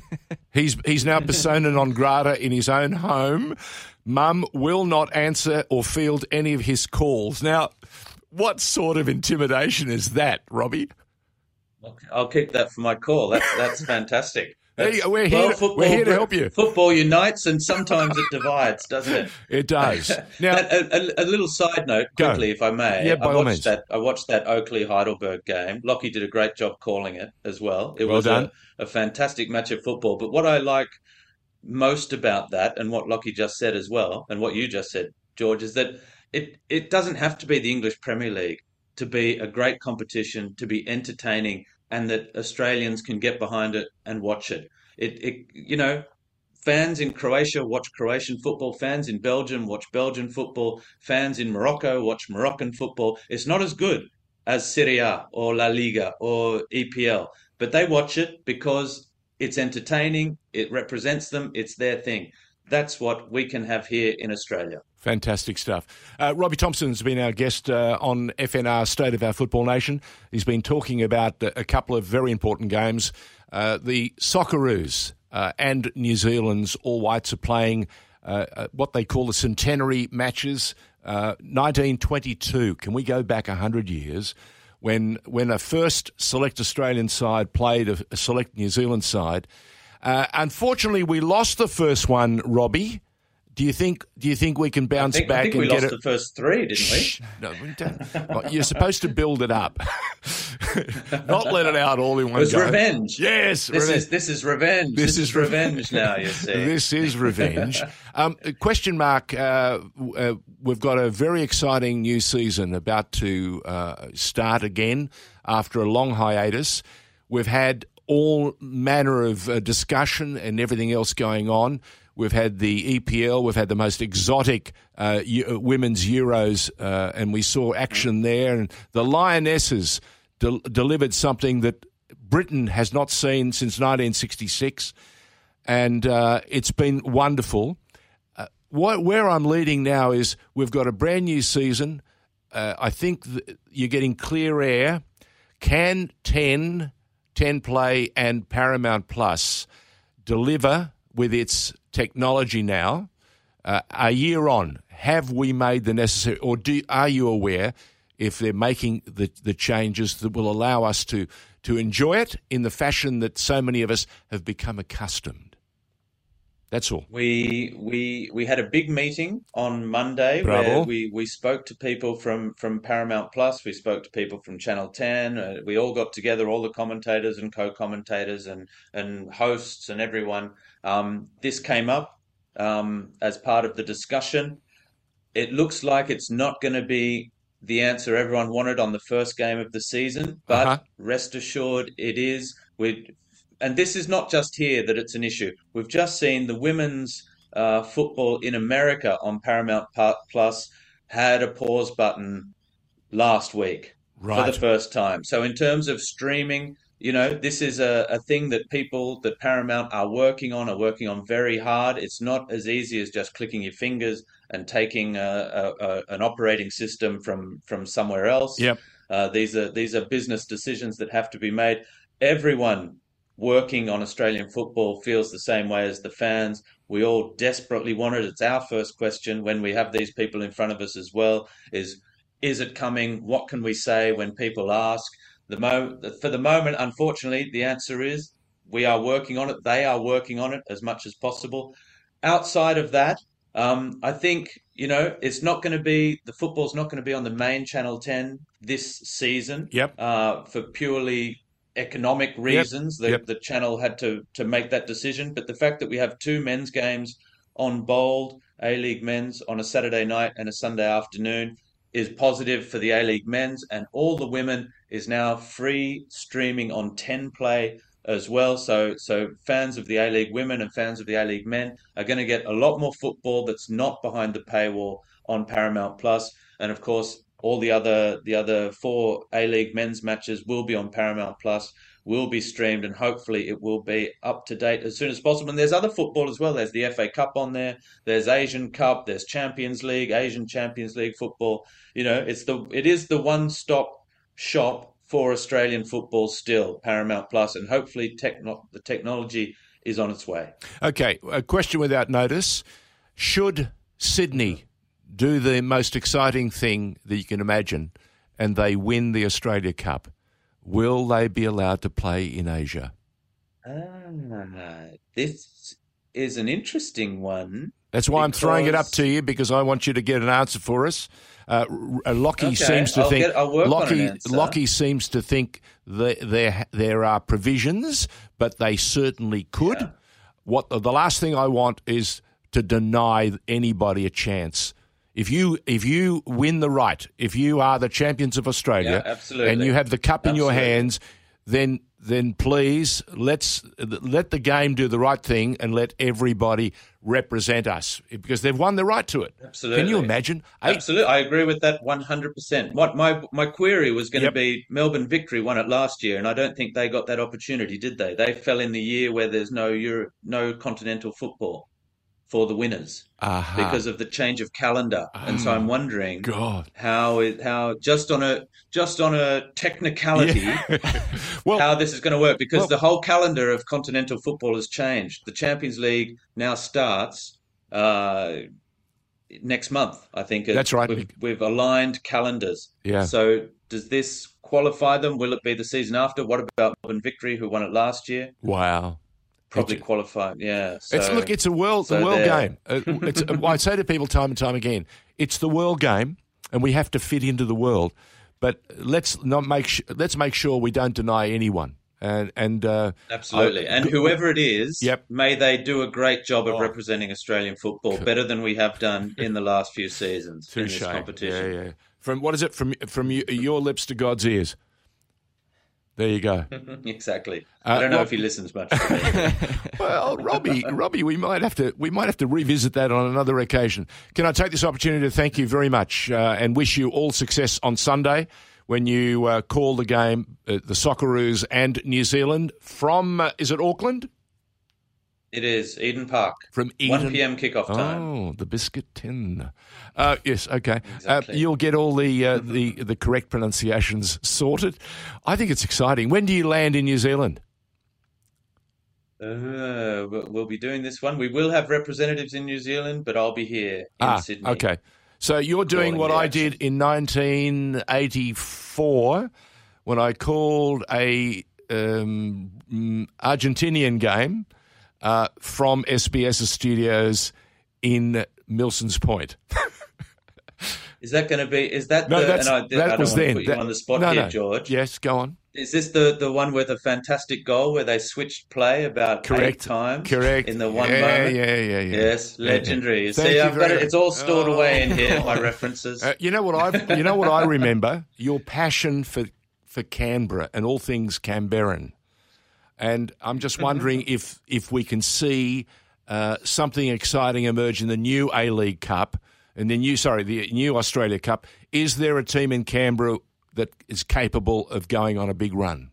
he's he's now persona non grata in his own home. Mum will not answer or field any of his calls. Now, what sort of intimidation is that, Robbie? I'll keep that for my call. That's that's fantastic. That's- go. We're here to- we're here to help you. Football unites, and sometimes it divides, doesn't it? It does. Now, That- a, a, a little side note, Go. quickly, if I may. Yeah, by I all watched means. that. I watched that Oakleigh Heidelberg game. Lockie did a great job calling it as well. It Well was done. A, a fantastic match of football. But what I like most about that, and what Lockie just said as well, and what you just said, George, is that it it doesn't have to be the English Premier League to be a great competition, to be entertaining, and that Australians can get behind it and watch it. It, it you know, fans in Croatia watch Croatian football, fans in Belgium watch Belgian football, fans in Morocco watch Moroccan football. It's not as good as Serie A or La Liga or EPL, but they watch it because it's entertaining, it represents them, it's their thing. That's what we can have here in Australia. Fantastic stuff. Uh, Robbie Thompson's been our guest uh, on FNR State of Our Football Nation. He's been talking about a, a couple of very important games. Uh, the Socceroos uh, and New Zealand's All Whites are playing uh, uh, what they call the centenary matches. Uh, 1922. Can we go back 100 years? When, when a first select Australian side played a, select New Zealand side. Uh, unfortunately, we lost the first one, Robbie. Do you think? Do you think we can bounce think, back I think we lost it? the first three, didn't we? Shh. No, we don't. You're supposed to build it up, not let it out all in one. It was go. revenge. Yes, This revenge. is this is revenge. This This, is is revenge now. You see. This is revenge. um, question mark. Uh, uh, we've got a very exciting new season about to uh, start again after a long hiatus. We've had all manner of uh, discussion and everything else going on. We've had the EPL. We've had the most exotic uh, uh, women's Euros, uh, and we saw action there. And the Lionesses del- delivered something that Britain has not seen since 1966 and uh, it's been wonderful. Uh, where I'm leading now is we've got a brand new season. Uh, I think th- you're getting clear air. Can 10, 10 Play, and Paramount Plus deliver with its technology now? Uh, a year on, have we made the necessary, or do, are you aware if they're making the, the changes that will allow us to, to enjoy it in the fashion that so many of us have become accustomed? That's all. We we we had a big meeting on Monday Bravo. where we, we spoke to people from, from Paramount Plus. We spoke to people from Channel Ten. Uh, we all got together, all the commentators and co-commentators and and hosts and everyone. Um, this came up um, as part of the discussion. It looks like it's not going to be the answer everyone wanted on the first game of the season, but Uh-huh. rest assured, it is. We and this is not just here that it's an issue. We've just seen the women's uh, football in America on Paramount Plus had a pause button last week for the first time. So in terms of streaming, you know, this is a, a thing that people that Paramount are working on, are working on very hard. It's not as easy as just clicking your fingers and taking a, a, a, an operating system from from somewhere else. Yep. Uh, these are these are business decisions that have to be made. Everyone working on Australian football feels the same way as the fans. We all desperately want it. It's our first question when we have these people in front of us as well. Is is it coming? What can we say when people ask? The mo- for the moment, unfortunately, the answer is we are working on it. They are working on it as much as possible. Outside of that, Um, I think you know it's not going to be the football's not going to be on the main Channel Ten this season. Yep. Uh, for purely economic reasons, the Yep. the channel had to to make that decision. But the fact that we have two men's games on Bold A League men's on a Saturday night and a Sunday afternoon is positive for the A League men's, and all the women is now free streaming on Ten Play as well. So so fans of the A League women and fans of the A League men are going to get a lot more football that's not behind the paywall on Paramount Plus, and of course all the other the other four A League men's matches will be on Paramount Plus. Will be streamed and hopefully it will be up to date as soon as possible. And there's other football as well. There's the FA Cup on there. There's Asian Cup. There's Champions League, Asian Champions League football. You know, it's the it is the one stop shop for Australian football still, Paramount Plus, and hopefully techno- the technology is on its way. Okay, a question without notice. Should Sydney do the most exciting thing that you can imagine and they win the Australia Cup, will they be allowed to play in Asia? Ah, this is an interesting one. That's why I'm throwing it up to you because I want you to get an answer for us. Uh, uh, Lockie Okay, seems to I'll think get- I'll work on an Lockie. Lockie seems to think that there there are provisions, but they certainly could. Yeah. What the last thing I want is to deny anybody a chance. If you if you win the right, if you are the champions of Australia, Yeah, absolutely. and you have the cup in your hands, then then please let's let the game do the right thing and let everybody represent us because they've won the right to it. Absolutely. Can you imagine? Absolutely, I agree with that one hundred percent. What my my query was going Yep. to be: Melbourne Victory won it last year, and I don't think they got that opportunity, did they? They fell in the year where there's no Euro, no continental football for the winners Aha. because of the change of calendar, and so I'm wondering God. how it how just on a just on a technicality. well, how this is going to work because Well- the whole calendar of continental football has changed. The Champions League now starts uh, next month. I think That's right. We've, we've aligned calendars. Yeah. So does this qualify them? Will it be the season after? What about Melbourne Victory, who won it last year? wow. Probably qualified. Yeah. So, it's look, it's a world, the so world game. It's, I say to people time and time again, it's the world game, and we have to fit into the world. But let's not make sh- let's make sure we don't deny anyone. And and uh, Absolutely. And whoever it is, Yep. may they do a great job of Oh. representing Australian football better than we have done in the last few seasons in this competition. Yeah, yeah. From what is it? From from you, your lips to God's ears. There you go. Exactly. Uh, I don't know if he listens much. Well, Robbie, Robbie, we might have to we might have to revisit that on another occasion. Can I take this opportunity to thank you very much uh, and wish you all success on Sunday when you uh, call the game, uh, the Socceroos and New Zealand from uh, is it Auckland It is Eden Park. from Eden? 1 p.m. kickoff time. Oh, the biscuit tin. Uh, yes, okay. Exactly. Uh, you'll get all the, uh, the the correct pronunciations sorted. I think it's exciting. When do you land in New Zealand? Uh, we'll be doing this one. We will have representatives in New Zealand, but I'll be here in ah, Sydney. okay. So you're doing what I did in 1984 when I called a um, Argentinian game uh, from SBS studios in Milson's Point. Is that going to be? Is that No, the? that's, and I, I that don't was want to then. put you That- on the spot no, here, no. George. Yes, go on. Is this the the one with a fantastic goal where they switched play about Correct. eight times? Correct. In the one yeah, moment. Yeah, yeah, yeah. Yes, Yeah, yeah. legendary. Thank See, I've got it. It's all stored away in here. Oh. My references. Uh, you know what I you know what I remember your passion for for Canberra and all things Canberran, and I'm just wondering if if we can see uh, something exciting emerge in the new A League Cup and the new sorry the new Australia Cup. Is there a team in Canberra that is capable of going on a big run?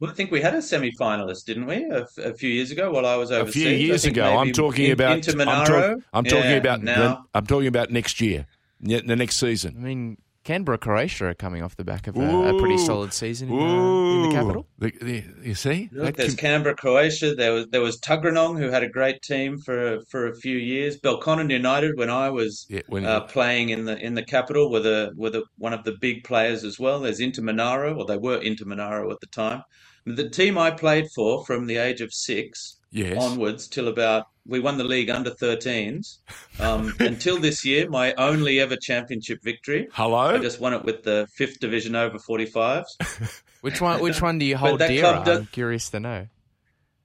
Well, I think we had a semi-finalist, didn't we, a, f- a few years ago while I was overseas? A few years ago, I'm talking in- about. Inter I'm, talk- I'm talking Yeah, about. now. I'm talking about next year, the next season. I season. mean, Canberra, Croatia are coming off the back of a, a pretty solid season in, uh, in the capital. The- the- you see, Look, there's com- Canberra, Croatia. There was there was Tuggeranong, who had a great team for for a few years. Belconnen United, when I was yeah, when uh, playing in the in the capital, were the were the one of the big players as well. There's Inter Monaro, or they were Inter Monaro at the time. The team I played for from the age of six Yes. onwards till about we won the league under 13s um, until this year. My only ever championship victory. Hello. I just won it with the fifth division over 45s. Which one? Which one do you hold that dear? club I'm curious to know.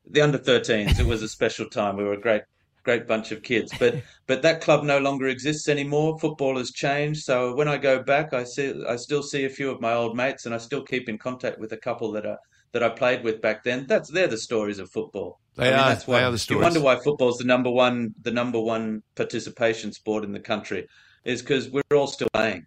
The under 13s. It was a special time. We were a great, great bunch of kids. But but that club no longer exists anymore. Football has changed. So when I go back, I see I still see a few of my old mates, and I still keep in contact with a couple that are that I played with back then. That's they're the stories of football. They I mean, are- That's they why are the stories. You wonder why football's the number one the number one participation sport in the country is because we're all still playing.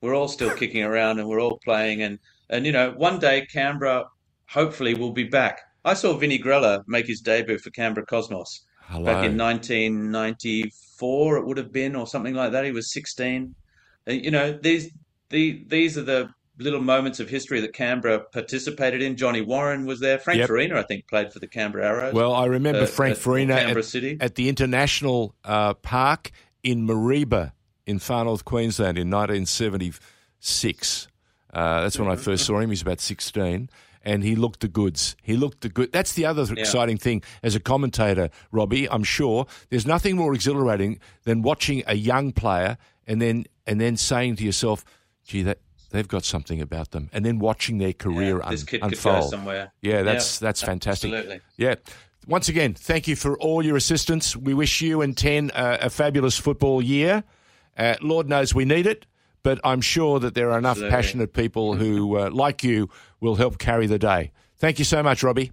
We're all still kicking around and we're all playing and and you know one day Canberra hopefully will be back. I saw Vinnie Grella make his debut for Canberra Cosmos Hello. back in 1994 it would have been or something like that he was 16 Uh, you know these the these are the little moments of history that Canberra participated in Johnny Warren was there Frank Yep. Farina I think played for the Canberra Arrows well, I remember uh, Frank at Farina Canberra at, City at the International uh, Park in Mareeba in far north Queensland in 1976. Uh, that's when I first saw him. He was about 16. And he looked the goods. He looked the good. That's the other exciting thing as a commentator, Robbie. I'm sure there's nothing more exhilarating than watching a young player and then and then saying to yourself, "Gee, that they've got something about them," and then watching their career this un- unfold. go somewhere Yeah, that's that's fantastic. absolutely. Yeah. Once again, thank you for all your assistance. We wish you and Ten uh, a fabulous football year. Uh, Lord knows we need it, but I'm sure that there are enough Absolutely. passionate people who, uh, like you, will help carry the day. Thank you so much, Robbie.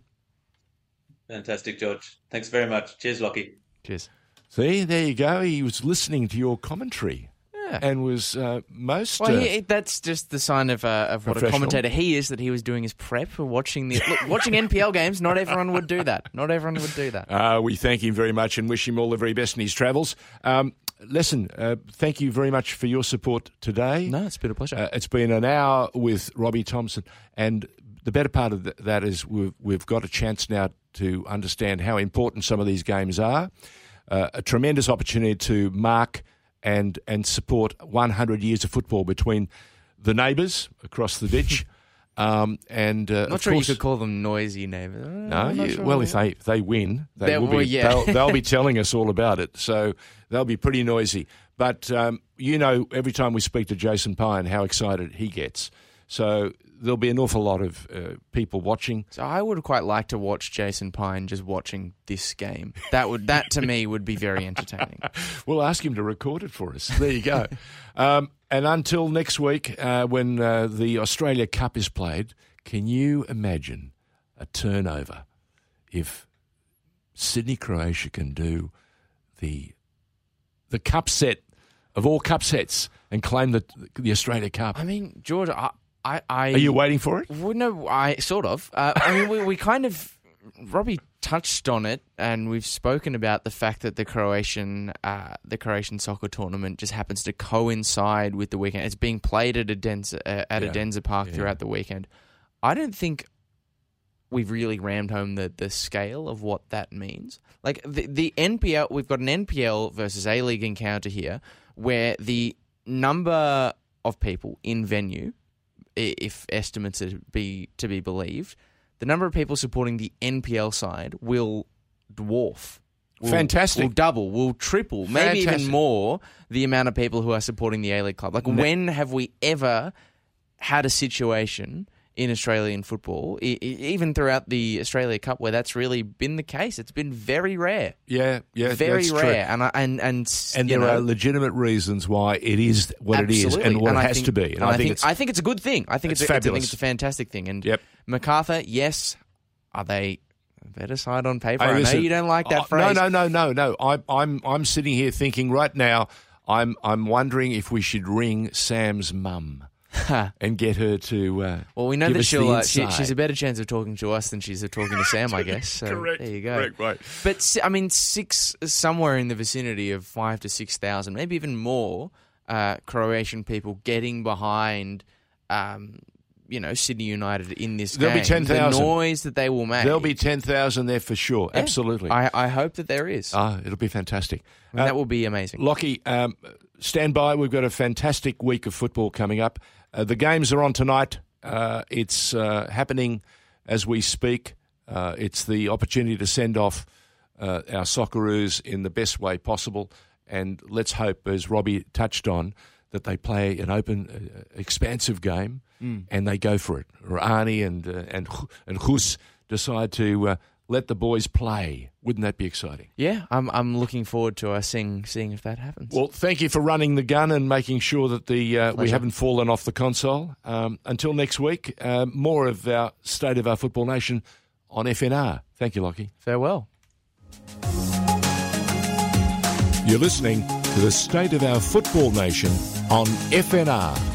fantastic George thanks very much cheers Lockie Cheers. See, there you go. He was listening to your commentary Yeah. and was uh, most. Well, uh, he, that's just the sign of, uh, of what a commentator he is. That he was doing his prep for watching the look, watching NPL games. Not everyone would do that. Not everyone would do that. Uh, we thank him very much and wish him all the very best in his travels. Um, listen, uh, thank you very much for your support today. No, it's been a pleasure. Uh, it's been an hour with Robbie Thompson, and the better part of th- that is we've, we've got a chance now to understand how important some of these games are. Uh, a tremendous opportunity to mark and and support 100 years of football between the neighbours across the ditch. Um, and uh, not of sure course, you could call them noisy neighbours. no, you, well, if they if they win, they will well, be. yeah. They'll, they'll be telling us all about it. So they'll be pretty noisy. But um, you know, every time we speak to Jason Pine, how excited he gets. So there'll be an awful lot of uh, people watching. So I would quite like to watch Jason Pine just watching this game. That would that to me would be very entertaining. We'll ask him to record it for us. There you go. um, and until next week, uh, when uh, the Australia Cup is played, can you imagine a turnover if Sydney Croatia can do the the cup set of all cup sets and claim the the Australia Cup? I mean, George, I I, I Are you waiting for it? Well, no, I sort of. Uh, I mean, we, we kind of. Robbie touched on it, and we've spoken about the fact that the Croatian, uh, the Croatian soccer tournament just happens to coincide with the weekend. It's being played at Edensor, uh, at Yeah. Edensor Park Yeah. throughout the weekend. I don't think we've really rammed home the, the scale of what that means. Like the the NPL, we've got an NPL versus A League encounter here, where the number of people in venue if estimates are to be to be believed, the number of people supporting the NPL side will dwarf. Will, Fantastic. Will double, will triple, maybe even more the amount of people who are supporting the A League club. Like, when have we ever had a situation in Australian football, e- even throughout the Australia Cup, where that's really been the case? It's been very rare, Yeah, yeah, very rare, true. and I, and and And there know, are legitimate reasons why it is what it is and what it I has think- to be. And, I, I, think, think it's I think it's a good thing. I think it's it's, a, I think it's a fantastic thing. And Yep. MacArthur, yes, are they better side on paper? Hey, I know you don't like that oh, phrase. No, no, no, no, no. I'm, I'm, I'm sitting here thinking right now. I'm, I'm wondering if we should ring Sam's mum and get her to. Uh, Well, we know give that she'll. Uh, she, she's a better chance of talking to us than she's of talking to Sam, I guess. So correct. there you go. Correct. Right. But I mean, six somewhere in the vicinity of five to six thousand, maybe even more, uh, Croatian people getting behind. Um, you know, Sydney United in this There'll be game. 10,000. The noise that they will make. There'll be ten thousand there for sure. Yeah. Absolutely. I, I hope that there is. Ah, it'll be fantastic. I mean, Uh, that will be amazing. Lockie, um, stand by. We've got a fantastic week of football coming up. Uh, the games are on tonight. Uh, it's uh, happening as we speak. Uh, it's the opportunity to send off uh, our Socceroos in the best way possible. And let's hope, as Robbie touched on, that they play an open, uh, expansive game mm. and they go for it. Or Arnie and, uh, and, and Hus decide to uh, let the boys play. Wouldn't that be exciting? Yeah, I'm I'm looking forward to uh, seeing seeing if that happens. Well, thank you for running the gun and making sure that the uh, we haven't fallen off the console. Um, until next week, uh, more of our state of our football nation on FNR. Thank you, Lockie. Farewell. You're listening to the state of our football nation on FNR.